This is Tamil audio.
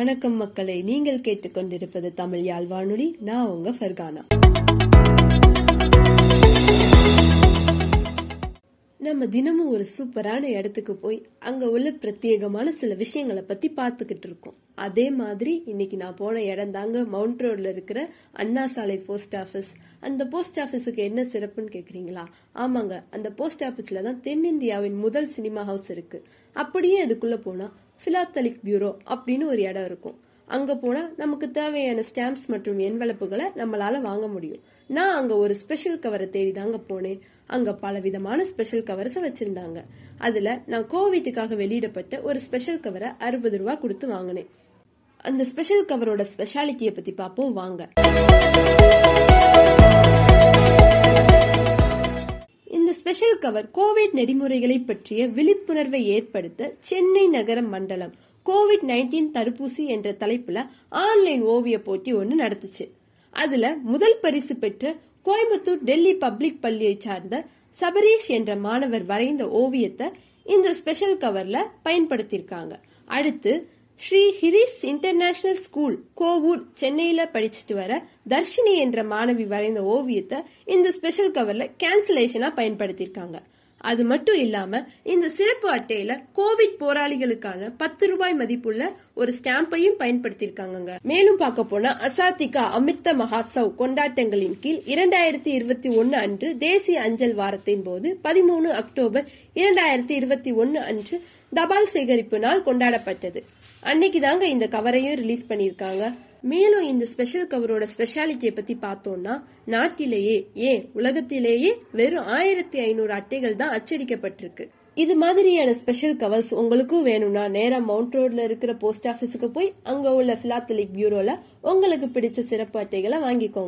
வணக்கம் மக்களை. நீங்கள் கேட்டுக்கொண்டிருப்பது தமிழ் யாழ் வானொலி நான் உங்க ஃபர்கானா. நம்ம தினமும் ஒரு சூப்பரான இடத்துக்கு போய் அங்க உள்ள பிரத்யேகமான சில விஷயங்களை பத்தி பார்த்துக்கிட்டு இருக்கோம். அதே மாதிரி இன்னைக்கு நான் போன இடம் தாங்க மவுண்ட் ரோட்ல இருக்கிற அண்ணா சாலை போஸ்ட் ஆபீஸ் அந்த போஸ்ட் ஆபீஸுக்கு என்ன சிறப்புன்னு கேக்குறீங்களா? ஆமாங்க அந்த போஸ்ட் ஆபீஸ்ல தான் தென்னிந்தியாவின் முதல் சினிமா ஹவுஸ் இருக்கு. அப்படியே அதுக்குள்ள போனா பிலாத்தலிக் பியூரோ அப்படின்னு ஒரு இடம் இருக்கும். அங்க போனா நமக்கு தேவையான ஸ்டாம்ப்ஸ் மற்றும் என்வலப்புகளை நம்மளால வாங்க முடியும். நான் அங்க ஒரு ஸ்பெஷல் கவரை தேடி தாங்க போனேன். அங்க பல விதமான ஸ்பெஷல் கவர்ஸ் வச்சிருந்தாங்க. அதுல நான் கோவிட்டுக்காக வெளியிடப்பட்ட ஒரு ஸ்பெஷல் கவரை அறுபது ரூபா கொடுத்து வாங்கினேன். அந்த ஸ்பெஷல் கவரோட ஸ்பெஷாலிட்டியை பத்தி பார்ப்போம் வாங்க. இந்த ஸ்பெஷல் கவர் கோவிட் நெறிமுறைகளை பற்றிய விழிப்புணர்வை ஏற்படுத்த சென்னை நகர மண்டலம் கோவிட் நைன்டீன் தடுப்பூசி என்ற தலைப்புல ஆன்லைன் ஓவிய போட்டி ஒன்று நடத்துச்சு. அதுல முதல் பரிசு பெற்று கோயம்புத்தூர் டெல்லி பப்ளிக் பள்ளியை சார்ந்த சபரீஷ் என்ற மாணவர் வரைந்த ஓவியத்தை இந்த ஸ்பெஷல் கவர்ல பயன்படுத்தியிருக்காங்க. அடுத்து ஸ்ரீ ஹிரிஸ் இன்டர்நேஷனல் ஸ்கூல் கோவூர் சென்னையில படிச்சுட்டு வர தர்ஷினி என்ற மாணவி வரைந்த ஓவியத்தை இந்த ஸ்பெஷல் கவர்ல கேன்சலேஷனா பயன்படுத்தியிருக்காங்க. அது மட்டும் இல்லாம இந்த சிறப்பு அட்டையில கோவிட் போராளிகளுக்கான பத்து ரூபாய் மதிப்புள்ள ஒரு ஸ்டாம்பையும் பயன்படுத்தியிருக்காங்க மேலும் பார்க்க போனா அசாத்திகா அமிர்த மகாசவ் கொண்டாட்டங்களின் கீழ் இரண்டாயிரத்தி இருபத்தி ஒன்னு அன்று தேசிய அஞ்சல் வாரத்தின் போது பதிமூணு அக்டோபர் இரண்டாயிரத்தி இருபத்தி ஒன்னு அன்று தபால் சேகரிப்பு நாள் கொண்டாடப்பட்டது. அன்னைக்கு தாங்க இந்த கவரையும் ரிலீஸ் பண்ணியிருக்காங்க. மேலும் இந்த ஸ்பெஷல் கவரோட ஸ்பெஷாலிட்டியை பத்தி பார்த்தோம்னா நாட்டிலேயே ஏன் உலகத்திலேயே வெறும் ஆயிரத்தி ஐநூறு அட்டைகள் தான் அச்சடிக்கப்பட்டிருக்கு. இது மாதிரியான ஸ்பெஷல் கவர்ஸ் உங்களுக்கும் வேணும்னா நேரா மவுண்ட் ரோட்ல இருக்கிற போஸ்ட் ஆபீஸுக்கு போய் அங்க உள்ள பிலாத்தலிக் பியூரோல உங்களுக்கு பிடிச்ச சிறப்பு அட்டைகளை வாங்கிக்கோங்க.